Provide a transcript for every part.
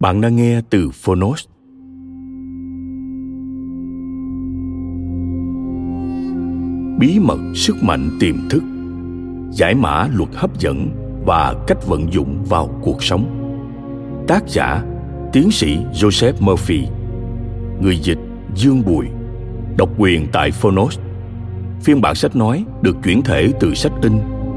Bạn đang nghe từ Phonos. Bí mật sức mạnh tiềm thức, giải mã luật hấp dẫn và cách vận dụng vào cuộc sống. Tác giả tiến sĩ Joseph Murphy, người dịch Dương Bùi, độc quyền tại Phonos. Phiên bản sách nói được chuyển thể từ sách in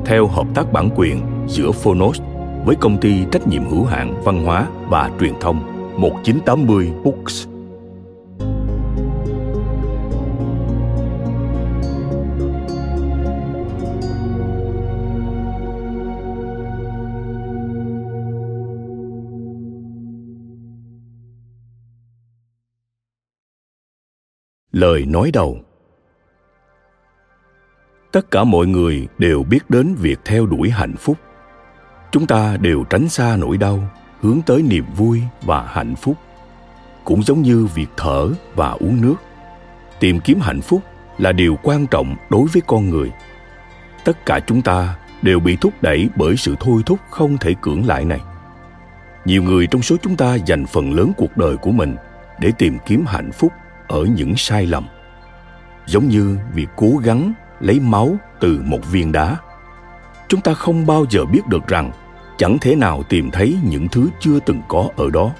theo hợp tác bản quyền giữa Phonos với công ty trách nhiệm hữu hạn văn hóa và truyền thông 1980 Books. Lời nói đầu Tất cả mọi người đều biết đến việc theo đuổi hạnh phúc chúng ta đều tránh xa nỗi đau, hướng tới niềm vui và hạnh phúc. Cũng giống như việc thở và uống nước. Tìm kiếm hạnh phúc là điều quan trọng đối với con người. Tất cả chúng ta đều bị thúc đẩy bởi sự thôi thúc không thể cưỡng lại này. Nhiều người trong số chúng ta dành phần lớn cuộc đời của mình để tìm kiếm hạnh phúc ở những sai lầm. Giống như việc cố gắng lấy máu từ một viên đá. Chúng ta không bao giờ biết được rằng chẳng thể nào tìm thấy những thứ chưa từng có ở đó.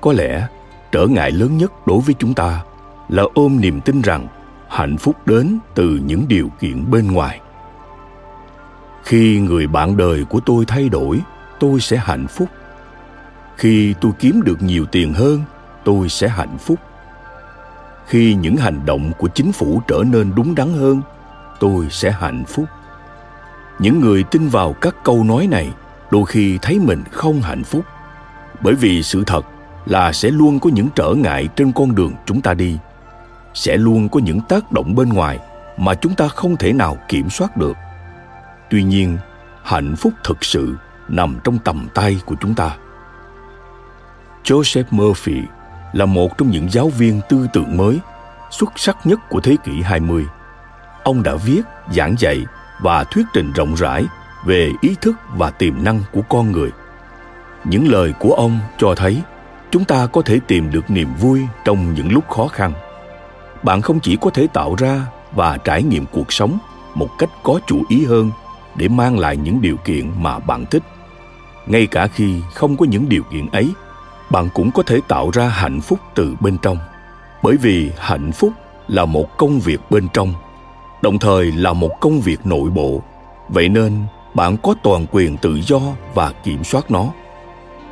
Có lẽ trở ngại lớn nhất đối với chúng ta là ôm niềm tin rằng hạnh phúc đến từ những điều kiện bên ngoài. Khi người bạn đời của tôi thay đổi, tôi sẽ hạnh phúc. Khi tôi kiếm được nhiều tiền hơn, tôi sẽ hạnh phúc. Khi những hành động của chính phủ trở nên đúng đắn hơn, tôi sẽ hạnh phúc. Những người tin vào các câu nói này đôi khi thấy mình không hạnh phúc. Bởi vì sự thật là sẽ luôn có những trở ngại trên con đường chúng ta đi. Sẽ luôn có những tác động bên ngoài mà chúng ta không thể nào kiểm soát được. Tuy nhiên hạnh phúc thực sự nằm trong tầm tay của chúng ta. Joseph murphy là một trong những giáo viên tư tưởng mới xuất sắc nhất của thế kỷ 20. Ông đã viết, giảng dạy và thuyết trình rộng rãi về ý thức và tiềm năng của con người. Những lời của ông cho thấy chúng ta có thể tìm được niềm vui trong những lúc khó khăn. Bạn không chỉ có thể tạo ra và trải nghiệm cuộc sống một cách có chủ ý hơn để mang lại những điều kiện mà bạn thích. Ngay cả khi không có những điều kiện ấy, bạn cũng có thể tạo ra hạnh phúc từ bên trong. Bởi vì hạnh phúc là một công việc bên trong, đồng thời là một công việc nội bộ. Vậy nên bạn có toàn quyền tự do và kiểm soát nó.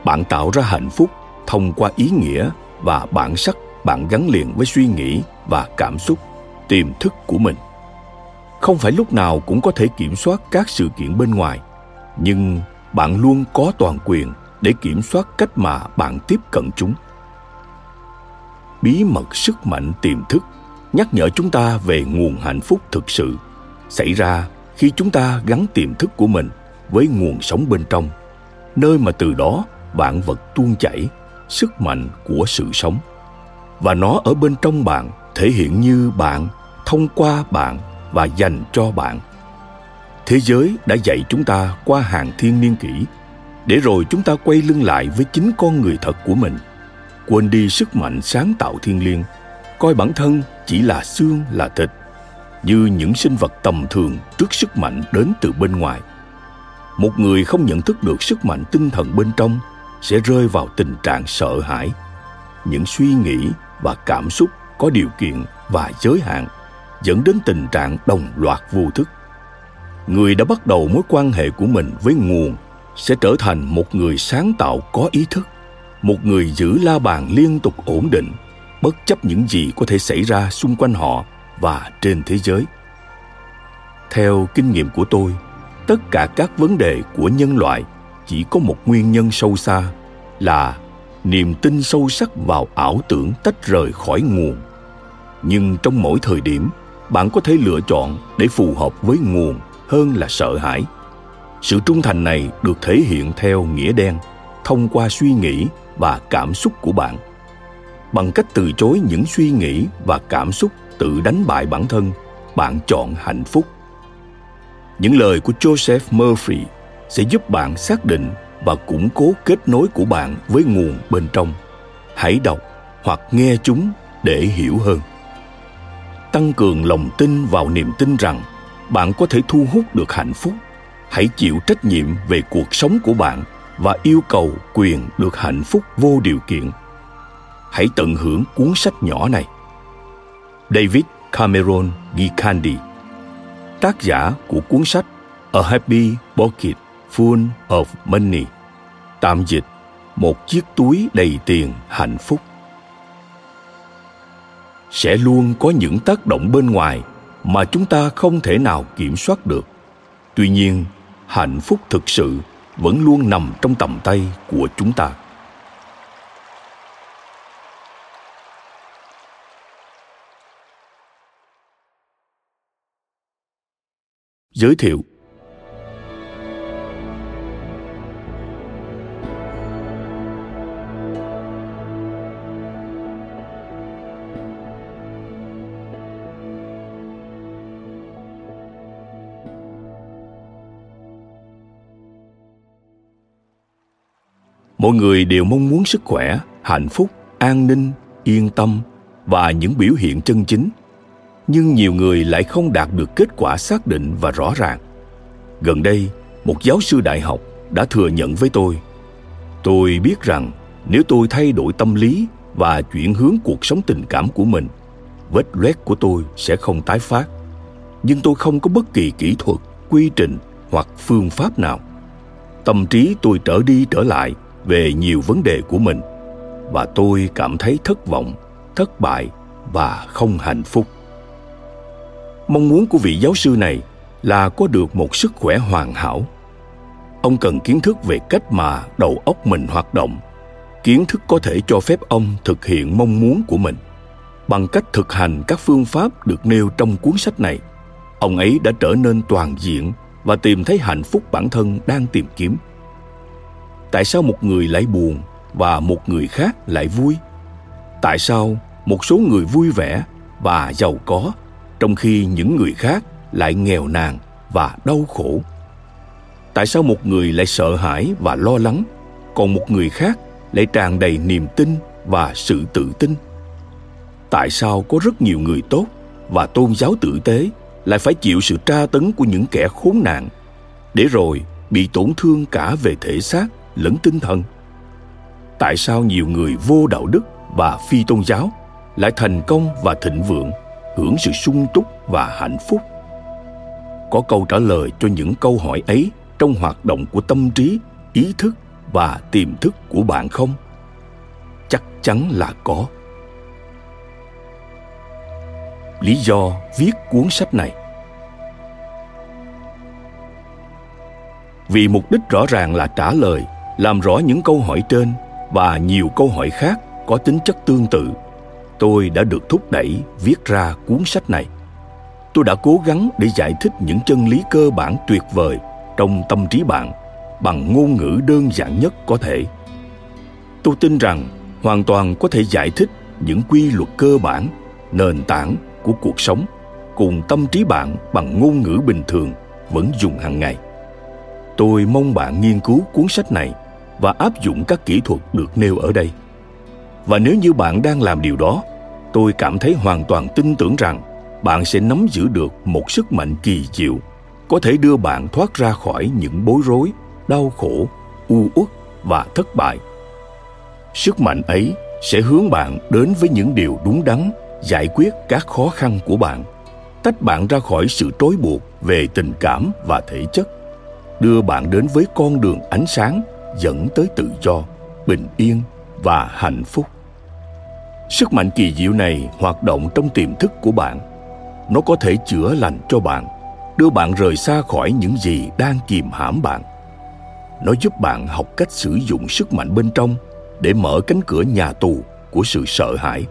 Bạn tạo ra hạnh phúc thông qua ý nghĩa và bản sắc bạn gắn liền với suy nghĩ và cảm xúc, tiềm thức của mình. Không phải lúc nào cũng có thể kiểm soát các sự kiện bên ngoài, nhưng bạn luôn có toàn quyền để kiểm soát cách mà bạn tiếp cận chúng. Bí mật sức mạnh tiềm thức nhắc nhở chúng ta về nguồn hạnh phúc thực sự xảy ra khi chúng ta gắn tiềm thức của mình với nguồn sống bên trong, nơi mà từ đó vạn vật tuôn chảy, sức mạnh của sự sống. Và nó ở bên trong bạn, thể hiện như bạn, thông qua bạn và dành cho bạn. Thế giới đã dạy chúng ta qua hàng thiên niên kỷ, để rồi chúng ta quay lưng lại với chính con người thật của mình. Quên đi sức mạnh sáng tạo thiên liêng, coi bản thân chỉ là xương, là thịt như những sinh vật tầm thường trước sức mạnh đến từ bên ngoài. Một người không nhận thức được sức mạnh tinh thần bên trong sẽ rơi vào tình trạng sợ hãi. Những suy nghĩ và cảm xúc có điều kiện và giới hạn dẫn đến tình trạng đồng loạt vô thức. Người đã bắt đầu mối quan hệ của mình với nguồn sẽ trở thành một người sáng tạo có ý thức, một người giữ la bàn liên tục ổn định, bất chấp những gì có thể xảy ra xung quanh họ và trên thế giới. Theo kinh nghiệm của tôi, tất cả các vấn đề của nhân loại chỉ có một nguyên nhân sâu xa là niềm tin sâu sắc vào ảo tưởng tách rời khỏi nguồn. Nhưng trong mỗi thời điểm, bạn có thể lựa chọn để phù hợp với nguồn hơn là sợ hãi. Sự trung thành này được thể hiện theo nghĩa đen, thông qua suy nghĩ và cảm xúc của bạn. Bằng cách từ chối những suy nghĩ và cảm xúc tự đánh bại bản thân, bạn chọn hạnh phúc. Những lời của joseph murphy sẽ giúp bạn xác định và củng cố kết nối của bạn với nguồn bên trong. Hãy đọc hoặc nghe chúng để hiểu hơn. Tăng cường lòng tin vào niềm tin rằng bạn có thể thu hút được hạnh phúc. Hãy chịu trách nhiệm về cuộc sống của bạn và yêu cầu quyền được hạnh phúc vô điều kiện. Hãy tận hưởng cuốn sách nhỏ này david cameron gikandi tác giả của cuốn sách a happy pocket full of money, tạm dịch một chiếc túi đầy tiền hạnh phúc. Sẽ luôn có những tác động bên ngoài mà chúng ta không thể nào kiểm soát được. Tuy nhiên, hạnh phúc thực sự vẫn luôn nằm trong tầm tay của chúng ta. Giới thiệu. Mọi người đều mong muốn sức khỏe, hạnh phúc, an ninh, yên tâm và những biểu hiện chân chính nhưng nhiều người lại không đạt được kết quả xác định và rõ ràng. Gần đây, một giáo sư đại học đã thừa nhận với tôi tôi biết rằng nếu tôi thay đổi tâm lý và chuyển hướng cuộc sống tình cảm của mình, vết loét của tôi sẽ không tái phát. Nhưng tôi không có bất kỳ kỹ thuật, quy trình hoặc phương pháp nào. Tâm trí tôi trở đi trở lại về nhiều vấn đề của mình và tôi cảm thấy thất vọng, thất bại và không hạnh phúc mong muốn của vị giáo sư này là có được một sức khỏe hoàn hảo. Ông cần kiến thức về cách mà đầu óc mình hoạt động, kiến thức có thể cho phép ông thực hiện mong muốn của mình. Bằng cách thực hành các phương pháp được nêu trong cuốn sách này, ông ấy đã trở nên toàn diện và tìm thấy hạnh phúc bản thân đang tìm kiếm. Tại sao một người lại buồn và một người khác lại vui? Tại sao một số người vui vẻ và giàu có trong khi những người khác lại nghèo nàn và đau khổ. Tại sao một người lại sợ hãi và lo lắng, còn một người khác lại tràn đầy niềm tin và sự tự tin? Tại sao có rất nhiều người tốt và tôn giáo tử tế lại phải chịu sự tra tấn của những kẻ khốn nạn, để rồi bị tổn thương cả về thể xác lẫn tinh thần? Tại sao nhiều người vô đạo đức và phi tôn giáo lại thành công và thịnh vượng? Hưởng sự sung túc và hạnh phúc. Có câu trả lời cho những câu hỏi ấy trong hoạt động của tâm trí, ý thức và tiềm thức của bạn không? Chắc chắn là có. Lý do viết cuốn sách này. Vì mục đích rõ ràng là trả lời, làm rõ những câu hỏi trên và nhiều câu hỏi khác có tính chất tương tự tôi đã được thúc đẩy viết ra cuốn sách này. Tôi đã cố gắng để giải thích những chân lý cơ bản tuyệt vời trong tâm trí bạn bằng ngôn ngữ đơn giản nhất có thể. Tôi tin rằng hoàn toàn có thể giải thích những quy luật cơ bản, nền tảng của cuộc sống cùng tâm trí bạn bằng ngôn ngữ bình thường vẫn dùng hàng ngày. Tôi mong bạn nghiên cứu cuốn sách này và áp dụng các kỹ thuật được nêu ở đây và nếu như bạn đang làm điều đó, tôi cảm thấy hoàn toàn tin tưởng rằng bạn sẽ nắm giữ được một sức mạnh kỳ diệu, có thể đưa bạn thoát ra khỏi những bối rối, đau khổ, u uất và thất bại. Sức mạnh ấy sẽ hướng bạn đến với những điều đúng đắn, giải quyết các khó khăn của bạn, tách bạn ra khỏi sự trói buộc về tình cảm và thể chất, đưa bạn đến với con đường ánh sáng dẫn tới tự do, bình yên và hạnh phúc sức mạnh kỳ diệu này hoạt động trong tiềm thức của bạn. Nó có thể chữa lành cho bạn, đưa bạn rời xa khỏi những gì đang kìm hãm bạn. Nó giúp bạn học cách sử dụng sức mạnh bên trong để mở cánh cửa nhà tù của sự sợ hãi.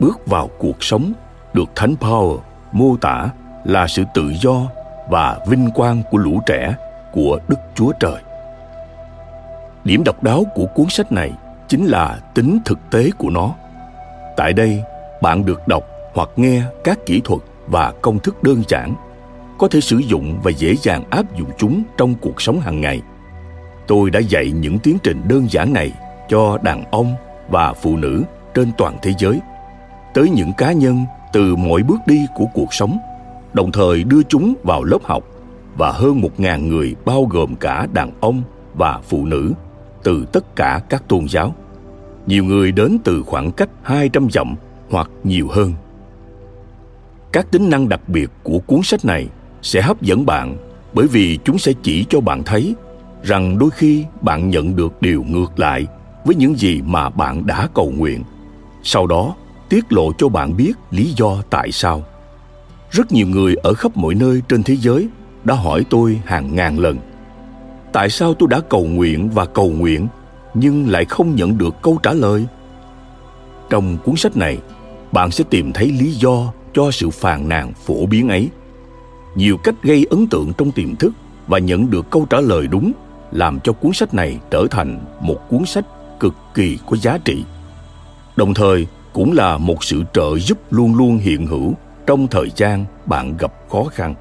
Bước vào cuộc sống được thánh power mô tả là sự tự do và vinh quang của lũ trẻ của đức chúa trời. Điểm độc đáo của cuốn sách này chính là tính thực tế của nó tại đây, bạn được đọc hoặc nghe các kỹ thuật và công thức đơn giản, có thể sử dụng và dễ dàng áp dụng chúng trong cuộc sống hàng ngày tôi đã dạy những tiến trình đơn giản này cho đàn ông và phụ nữ trên toàn thế giới, tới những cá nhân từ mọi bước đi của cuộc sống, đồng thời đưa chúng vào lớp học và hơn một ngàn người bao gồm cả đàn ông và phụ nữ từ tất cả các tôn giáo. Nhiều người đến từ khoảng cách 200 dặm hoặc nhiều hơn. Các tính năng đặc biệt của cuốn sách này sẽ hấp dẫn bạn bởi vì chúng sẽ chỉ cho bạn thấy rằng đôi khi bạn nhận được điều ngược lại với những gì mà bạn đã cầu nguyện. Sau đó, tiết lộ cho bạn biết lý do tại sao. Rất nhiều người ở khắp mọi nơi trên thế giới đã hỏi tôi hàng ngàn lần tại sao tôi đã cầu nguyện và cầu nguyện nhưng lại không nhận được câu trả lời. Trong cuốn sách này, bạn sẽ tìm thấy lý do cho sự phàn nàn phổ biến ấy. Nhiều cách gây ấn tượng trong tiềm thức và nhận được câu trả lời đúng làm cho cuốn sách này trở thành một cuốn sách cực kỳ có giá trị. Đồng thời, cũng là một sự trợ giúp luôn luôn hiện hữu trong thời gian bạn gặp khó khăn.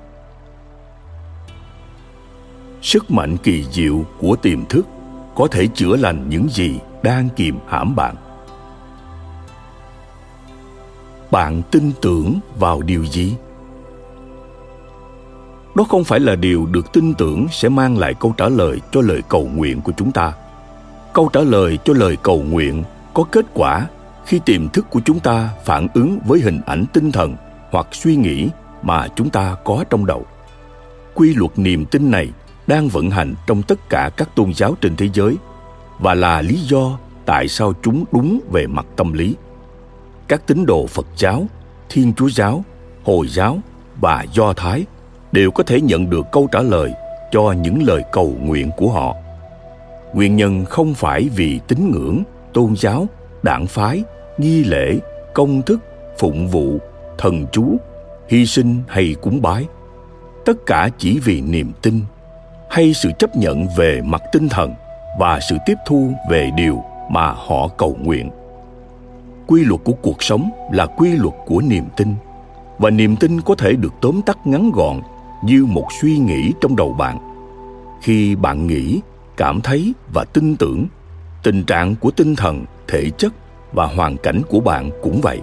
Sức mạnh kỳ diệu của tiềm thức có thể chữa lành những gì đang kìm hãm bạn. Bạn tin tưởng vào điều gì? Đó không phải là điều được tin tưởng sẽ mang lại câu trả lời cho lời cầu nguyện của chúng ta. Câu trả lời cho lời cầu nguyện có kết quả khi tiềm thức của chúng ta phản ứng với hình ảnh tinh thần hoặc suy nghĩ mà chúng ta có trong đầu. Quy luật niềm tin này đang vận hành trong tất cả các tôn giáo trên thế giới và là lý do tại sao chúng đúng về mặt tâm lý. Các tín đồ phật giáo, thiên chúa giáo, hồi giáo và do thái đều có thể nhận được câu trả lời cho những lời cầu nguyện của họ. Nguyên nhân không phải vì tín ngưỡng, tôn giáo, đảng phái, nghi lễ, công thức, phụng vụ, thần chú, hy sinh hay cúng bái. Tất cả chỉ vì niềm tin hay sự chấp nhận về mặt tinh thần và sự tiếp thu về điều mà họ cầu nguyện. Quy luật của cuộc sống là quy luật của niềm tin, và niềm tin có thể được tóm tắt ngắn gọn như một suy nghĩ trong đầu bạn. Khi bạn nghĩ, cảm thấy và tin tưởng, tình trạng của tinh thần, thể chất và hoàn cảnh của bạn cũng vậy.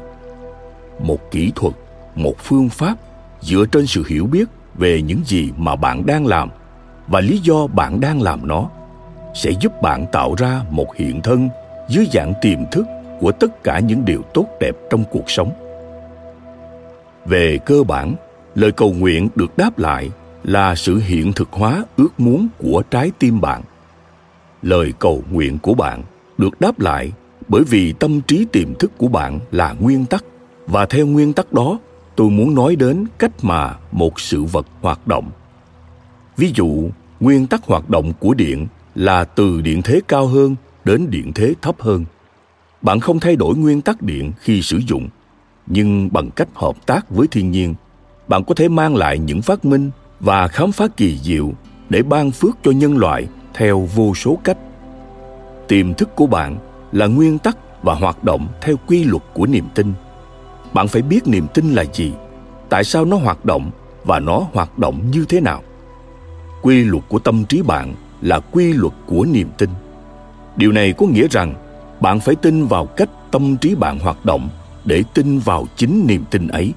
Một kỹ thuật, một phương pháp dựa trên sự hiểu biết về những gì mà bạn đang làm và lý do bạn đang làm nó sẽ giúp bạn tạo ra một hiện thân dưới dạng tiềm thức của tất cả những điều tốt đẹp trong cuộc sống. Về cơ bản, lời cầu nguyện được đáp lại là sự hiện thực hóa ước muốn của trái tim bạn. Lời cầu nguyện của bạn được đáp lại bởi vì tâm trí tiềm thức của bạn là nguyên tắc. Và theo nguyên tắc đó, tôi muốn nói đến cách mà một sự vật hoạt động ví dụ, nguyên tắc hoạt động của điện là từ điện thế cao hơn đến điện thế thấp hơn. Bạn không thay đổi nguyên tắc điện khi sử dụng, nhưng bằng cách hợp tác với thiên nhiên, bạn có thể mang lại những phát minh và khám phá kỳ diệu để ban phước cho nhân loại theo vô số cách. Tiềm thức của bạn là nguyên tắc và hoạt động theo quy luật của niềm tin. Bạn phải biết niềm tin là gì, tại sao nó hoạt động và nó hoạt động như thế nào quy luật của tâm trí bạn là quy luật của niềm tin. Điều này có nghĩa rằng bạn phải tin vào cách tâm trí bạn hoạt động để tin vào chính niềm tin ấy.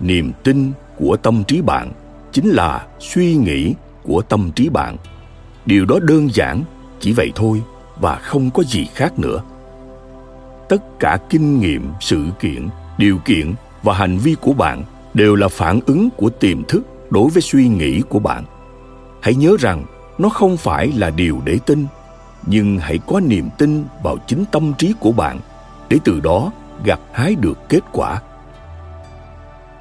Niềm tin của tâm trí bạn chính là suy nghĩ của tâm trí bạn. Điều đó đơn giản, chỉ vậy thôi và không có gì khác nữa. Tất cả kinh nghiệm, sự kiện, điều kiện và hành vi của bạn đều là phản ứng của tiềm thức đối với suy nghĩ của bạn hãy nhớ rằng nó không phải là điều để tin, nhưng hãy có niềm tin vào chính tâm trí của bạn, để từ đó gặt hái được kết quả.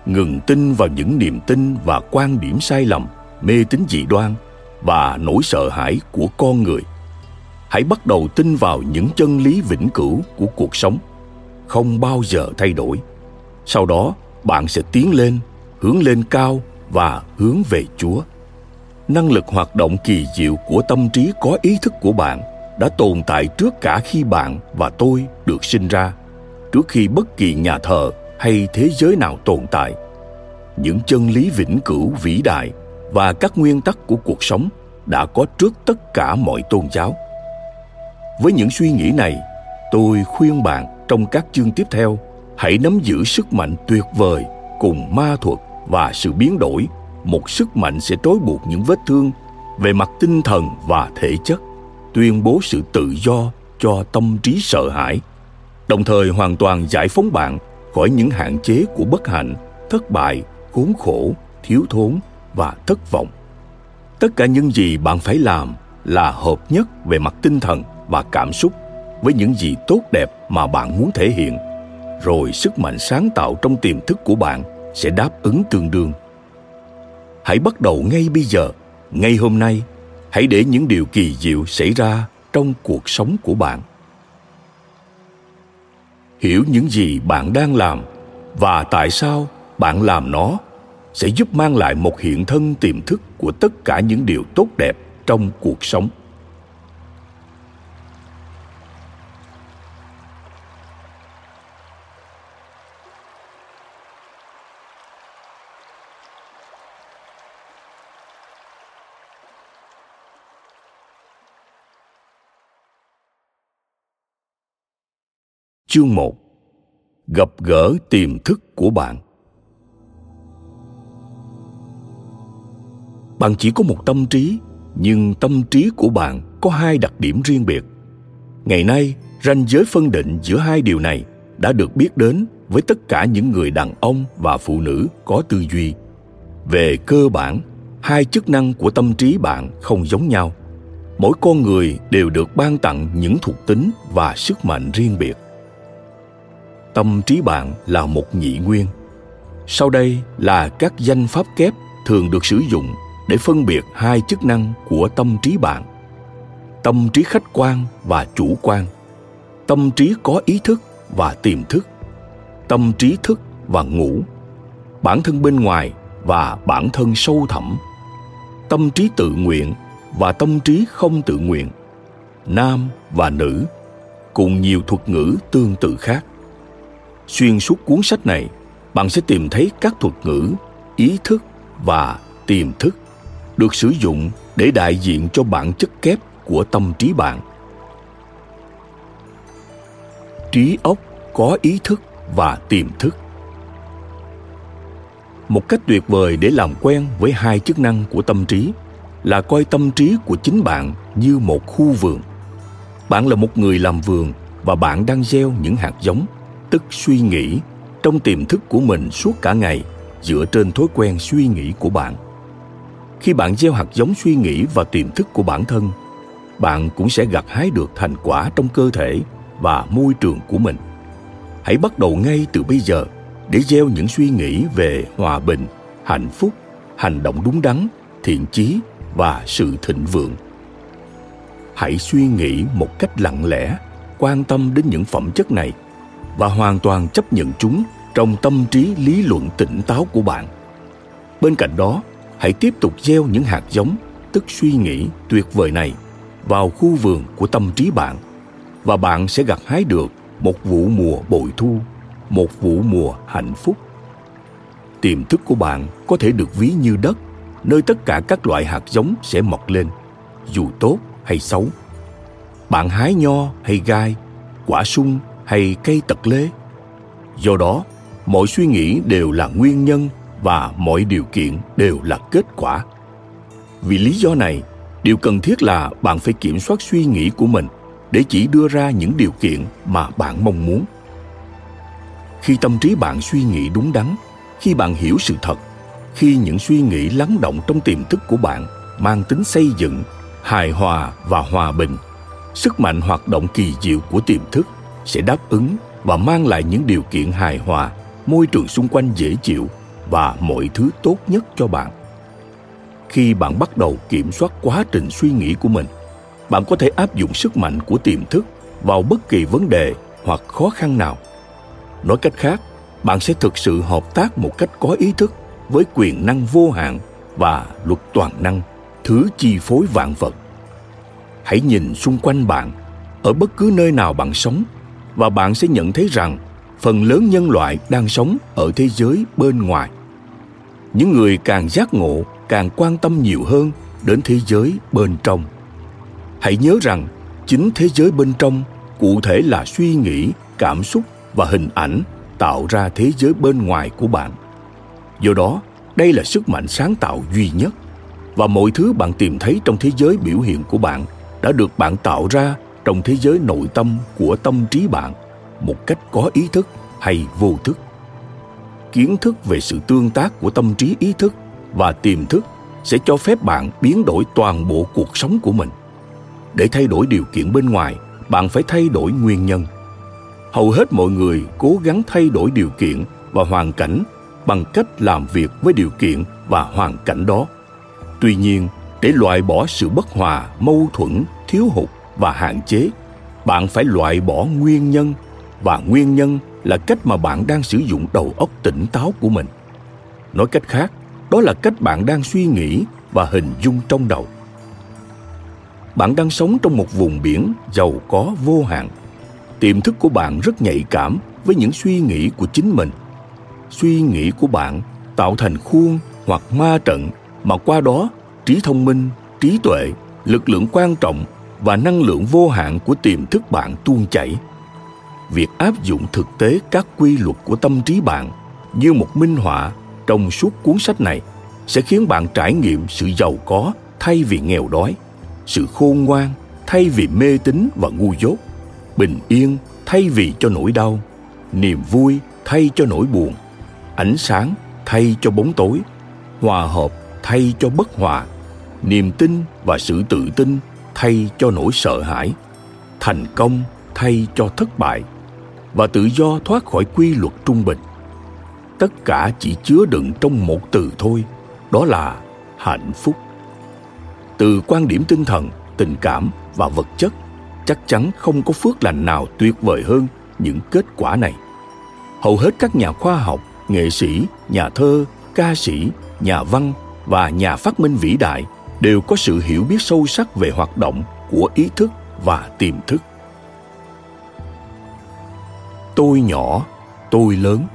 Ngừng tin vào những niềm tin và quan điểm sai lầm, mê tín dị đoan và nỗi sợ hãi của con người. Hãy bắt đầu tin vào những chân lý vĩnh cửu của cuộc sống, không bao giờ thay đổi. Sau đó, bạn sẽ tiến lên, hướng lên cao và hướng về chúa năng lực hoạt động kỳ diệu của tâm trí có ý thức của bạn đã tồn tại trước cả khi bạn và tôi được sinh ra. Trước khi bất kỳ nhà thờ hay thế giới nào tồn tại, những chân lý vĩnh cửu vĩ đại và các nguyên tắc của cuộc sống đã có trước tất cả mọi tôn giáo. Với những suy nghĩ này, tôi khuyên bạn trong các chương tiếp theo, hãy nắm giữ sức mạnh tuyệt vời cùng ma thuật và sự biến đổi một sức mạnh sẽ trói buộc những vết thương về mặt tinh thần và thể chất, tuyên bố sự tự do cho tâm trí sợ hãi, đồng thời hoàn toàn giải phóng bạn khỏi những hạn chế của bất hạnh, thất bại, khốn khổ, thiếu thốn và thất vọng. Tất cả những gì bạn phải làm là hợp nhất về mặt tinh thần và cảm xúc với những gì tốt đẹp mà bạn muốn thể hiện. Rồi sức mạnh sáng tạo trong tiềm thức của bạn sẽ đáp ứng tương đương hãy bắt đầu ngay bây giờ. Ngay hôm nay, hãy để những điều kỳ diệu xảy ra trong cuộc sống của bạn. Hiểu những gì bạn đang làm và tại sao bạn làm nó sẽ giúp mang lại một hiện thân tiềm thức của tất cả những điều tốt đẹp trong cuộc sống. Chương 1 Gặp gỡ tiềm thức của bạn Bạn chỉ có một tâm trí, nhưng tâm trí của bạn có hai đặc điểm riêng biệt. Ngày nay, ranh giới phân định giữa hai điều này đã được biết đến với tất cả những người đàn ông và phụ nữ có tư duy. Về cơ bản, hai chức năng của tâm trí bạn không giống nhau. Mỗi con người đều được ban tặng những thuộc tính và sức mạnh riêng biệt tâm trí bạn là một nhị nguyên. Sau đây là các danh pháp kép thường được sử dụng để phân biệt hai chức năng của tâm trí bạn. Tâm trí khách quan và chủ quan. Tâm trí có ý thức và tiềm thức. Tâm trí thức và ngủ. Bản thân bên ngoài và bản thân sâu thẳm. Tâm trí tự nguyện và tâm trí không tự nguyện. Nam và nữ, cùng nhiều thuật ngữ tương tự khác xuyên suốt cuốn sách này, bạn sẽ tìm thấy các thuật ngữ, ý thức và tiềm thức được sử dụng để đại diện cho bản chất kép của tâm trí bạn. Trí óc có ý thức và tiềm thức. Một cách tuyệt vời để làm quen với hai chức năng của tâm trí là coi tâm trí của chính bạn như một khu vườn. Bạn là một người làm vườn và bạn đang gieo những hạt giống tức suy nghĩ trong tiềm thức của mình suốt cả ngày dựa trên thói quen suy nghĩ của bạn. Khi bạn gieo hạt giống suy nghĩ và tiềm thức của bản thân, bạn cũng sẽ gặt hái được thành quả trong cơ thể và môi trường của mình. Hãy bắt đầu ngay từ bây giờ để gieo những suy nghĩ về hòa bình, hạnh phúc, hành động đúng đắn, thiện chí và sự thịnh vượng. Hãy suy nghĩ một cách lặng lẽ, quan tâm đến những phẩm chất này và hoàn toàn chấp nhận chúng trong tâm trí lý luận tỉnh táo của bạn. Bên cạnh đó, hãy tiếp tục gieo những hạt giống, tức suy nghĩ tuyệt vời này vào khu vườn của tâm trí bạn và bạn sẽ gặt hái được một vụ mùa bội thu, một vụ mùa hạnh phúc. Tiềm thức của bạn có thể được ví như đất, nơi tất cả các loại hạt giống sẽ mọc lên, dù tốt hay xấu. Bạn hái nho hay gai, quả sung hay cây tật lê do đó, mọi suy nghĩ đều là nguyên nhân và mọi điều kiện đều là kết quả. Vì lý do này, điều cần thiết là bạn phải kiểm soát suy nghĩ của mình để chỉ đưa ra những điều kiện mà bạn mong muốn. Khi tâm trí bạn suy nghĩ đúng đắn, khi bạn hiểu sự thật, khi những suy nghĩ lắng động trong tiềm thức của bạn mang tính xây dựng, hài hòa và hòa bình, sức mạnh hoạt động kỳ diệu của tiềm thức sẽ đáp ứng và mang lại những điều kiện hài hòa, môi trường xung quanh dễ chịu và mọi thứ tốt nhất cho bạn. Khi bạn bắt đầu kiểm soát quá trình suy nghĩ của mình, bạn có thể áp dụng sức mạnh của tiềm thức vào bất kỳ vấn đề hoặc khó khăn nào. Nói cách khác, bạn sẽ thực sự hợp tác một cách có ý thức với quyền năng vô hạn và luật toàn năng, thứ chi phối vạn vật. Hãy nhìn xung quanh bạn, ở bất cứ nơi nào bạn sống và bạn sẽ nhận thấy rằng phần lớn nhân loại đang sống ở thế giới bên ngoài. Những người càng giác ngộ, càng quan tâm nhiều hơn đến thế giới bên trong. Hãy nhớ rằng chính thế giới bên trong cụ thể là suy nghĩ, cảm xúc và hình ảnh tạo ra thế giới bên ngoài của bạn. Do đó, đây là sức mạnh sáng tạo duy nhất và mọi thứ bạn tìm thấy trong thế giới biểu hiện của bạn đã được bạn tạo ra trong thế giới nội tâm của tâm trí bạn một cách có ý thức hay vô thức. Kiến thức về sự tương tác của tâm trí ý thức và tiềm thức sẽ cho phép bạn biến đổi toàn bộ cuộc sống của mình. Để thay đổi điều kiện bên ngoài, bạn phải thay đổi nguyên nhân. Hầu hết mọi người cố gắng thay đổi điều kiện và hoàn cảnh bằng cách làm việc với điều kiện và hoàn cảnh đó. Tuy nhiên, để loại bỏ sự bất hòa, mâu thuẫn, thiếu hụt và hạn chế. Bạn phải loại bỏ nguyên nhân, và nguyên nhân là cách mà bạn đang sử dụng đầu óc tỉnh táo của mình. Nói cách khác, đó là cách bạn đang suy nghĩ và hình dung trong đầu. Bạn đang sống trong một vùng biển giàu có vô hạn. Tiềm thức của bạn rất nhạy cảm với những suy nghĩ của chính mình. Suy nghĩ của bạn tạo thành khuôn hoặc ma trận mà qua đó trí thông minh, trí tuệ, lực lượng quan trọng và năng lượng vô hạn của tiềm thức bạn tuôn chảy. Việc áp dụng thực tế các quy luật của tâm trí bạn như một minh họa trong suốt cuốn sách này sẽ khiến bạn trải nghiệm sự giàu có thay vì nghèo đói, sự khôn ngoan thay vì mê tín và ngu dốt, bình yên thay vì cho nỗi đau, niềm vui thay cho nỗi buồn, ánh sáng thay cho bóng tối, hòa hợp thay cho bất hòa, niềm tin và sự tự tin thay cho nỗi sợ hãi, thành công thay cho thất bại, và tự do thoát khỏi quy luật trung bình. Tất cả chỉ chứa đựng trong một từ thôi, đó là hạnh phúc. Từ quan điểm tinh thần, tình cảm và vật chất, chắc chắn không có phước lành nào tuyệt vời hơn những kết quả này. Hầu hết các nhà khoa học, nghệ sĩ, nhà thơ, ca sĩ, nhà văn và nhà phát minh vĩ đại đều có sự hiểu biết sâu sắc về hoạt động của ý thức và tiềm thức. Tôi nhỏ, tôi lớn.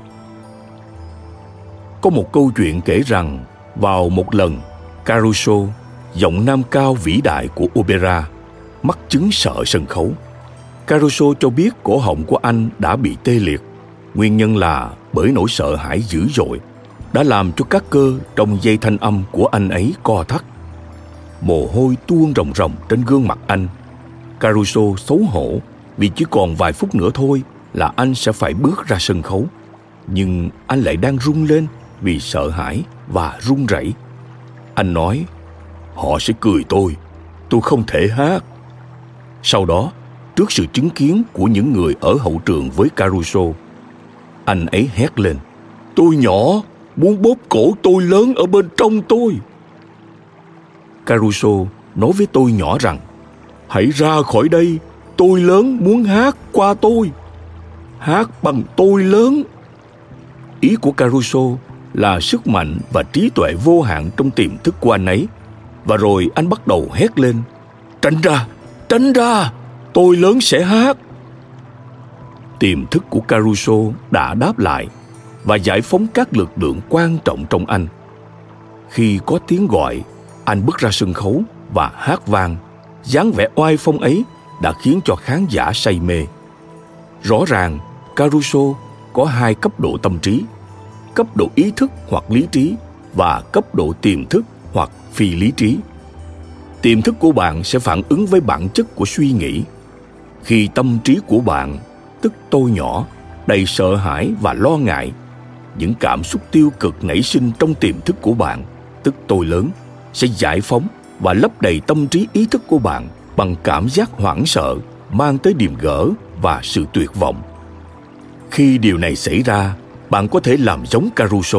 Có một câu chuyện kể rằng vào một lần, caruso, giọng nam cao vĩ đại của opera, mắc chứng sợ sân khấu. Caruso cho biết cổ họng của anh đã bị tê liệt. Nguyên nhân là bởi nỗi sợ hãi dữ dội đã làm cho các cơ trong dây thanh âm của anh ấy co thắt mồ hôi tuôn ròng ròng trên gương mặt anh. Caruso xấu hổ vì chỉ còn vài phút nữa thôi là anh sẽ phải bước ra sân khấu. Nhưng anh lại đang run lên vì sợ hãi và run rẩy. Anh nói, họ sẽ cười tôi tôi không thể hát. Sau đó, trước sự chứng kiến của những người ở hậu trường với caruso, anh ấy hét lên, tôi nhỏ, muốn bóp cổ tôi lớn ở bên trong tôi caruso nói với tôi nhỏ rằng, hãy ra khỏi đây, tôi lớn muốn hát qua tôi, hát bằng tôi lớn. Ý của caruso là sức mạnh và trí tuệ vô hạn trong tiềm thức của anh ấy. Và rồi anh bắt đầu hét lên, tránh ra tránh ra, tôi lớn sẽ hát. Tiềm thức của caruso đã đáp lại và giải phóng các lực lượng quan trọng trong anh. Khi có tiếng gọi anh bước ra sân khấu và hát vang. Dáng vẻ oai phong ấy đã khiến cho khán giả say mê. Rõ ràng, caruso có hai cấp độ tâm trí, cấp độ ý thức hoặc lý trí và cấp độ tiềm thức hoặc phi lý trí. Tiềm thức của bạn sẽ phản ứng với bản chất của suy nghĩ. Khi tâm trí của bạn, tức tôi nhỏ, đầy sợ hãi và lo ngại, những cảm xúc tiêu cực nảy sinh trong tiềm thức của bạn, tức tôi lớn sẽ giải phóng và lấp đầy tâm trí ý thức của bạn bằng cảm giác hoảng sợ, mang tới điềm gỡ và sự tuyệt vọng. Khi điều này xảy ra, bạn có thể làm giống caruso,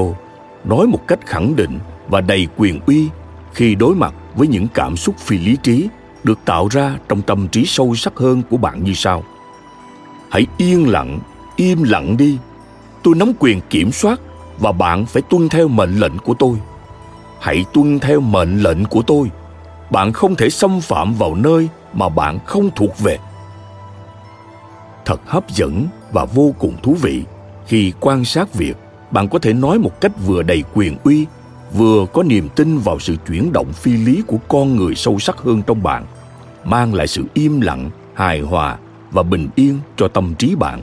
nói một cách khẳng định và đầy quyền uy khi đối mặt với những cảm xúc phi lý trí được tạo ra trong tâm trí sâu sắc hơn của bạn như sau. Hãy yên lặng, im lặng đi. Tôi nắm quyền kiểm soát và bạn phải tuân theo mệnh lệnh của tôi hãy tuân theo mệnh lệnh của tôi. Bạn không thể xâm phạm vào nơi mà bạn không thuộc về. Thật hấp dẫn và vô cùng thú vị. Khi quan sát việc, bạn có thể nói một cách vừa đầy quyền uy, vừa có niềm tin vào sự chuyển động phi lý của con người sâu sắc hơn trong bạn, mang lại sự im lặng, hài hòa và bình yên cho tâm trí bạn.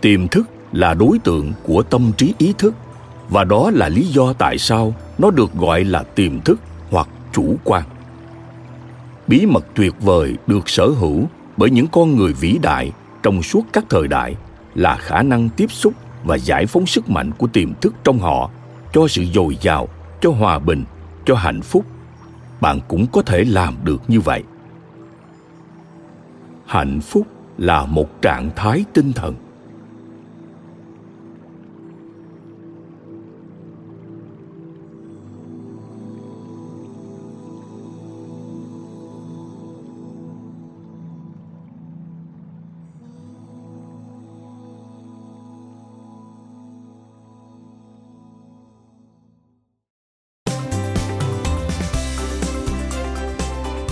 Tiềm thức là đối tượng của tâm trí ý thức, và đó là lý do tại sao nó được gọi là tiềm thức hoặc chủ quan. Bí mật tuyệt vời được sở hữu bởi những con người vĩ đại trong suốt các thời đại là khả năng tiếp xúc và giải phóng sức mạnh của tiềm thức trong họ, cho sự dồi dào, cho hòa bình, cho hạnh phúc. Bạn cũng có thể làm được như vậy. Hạnh phúc là một trạng thái tinh thần.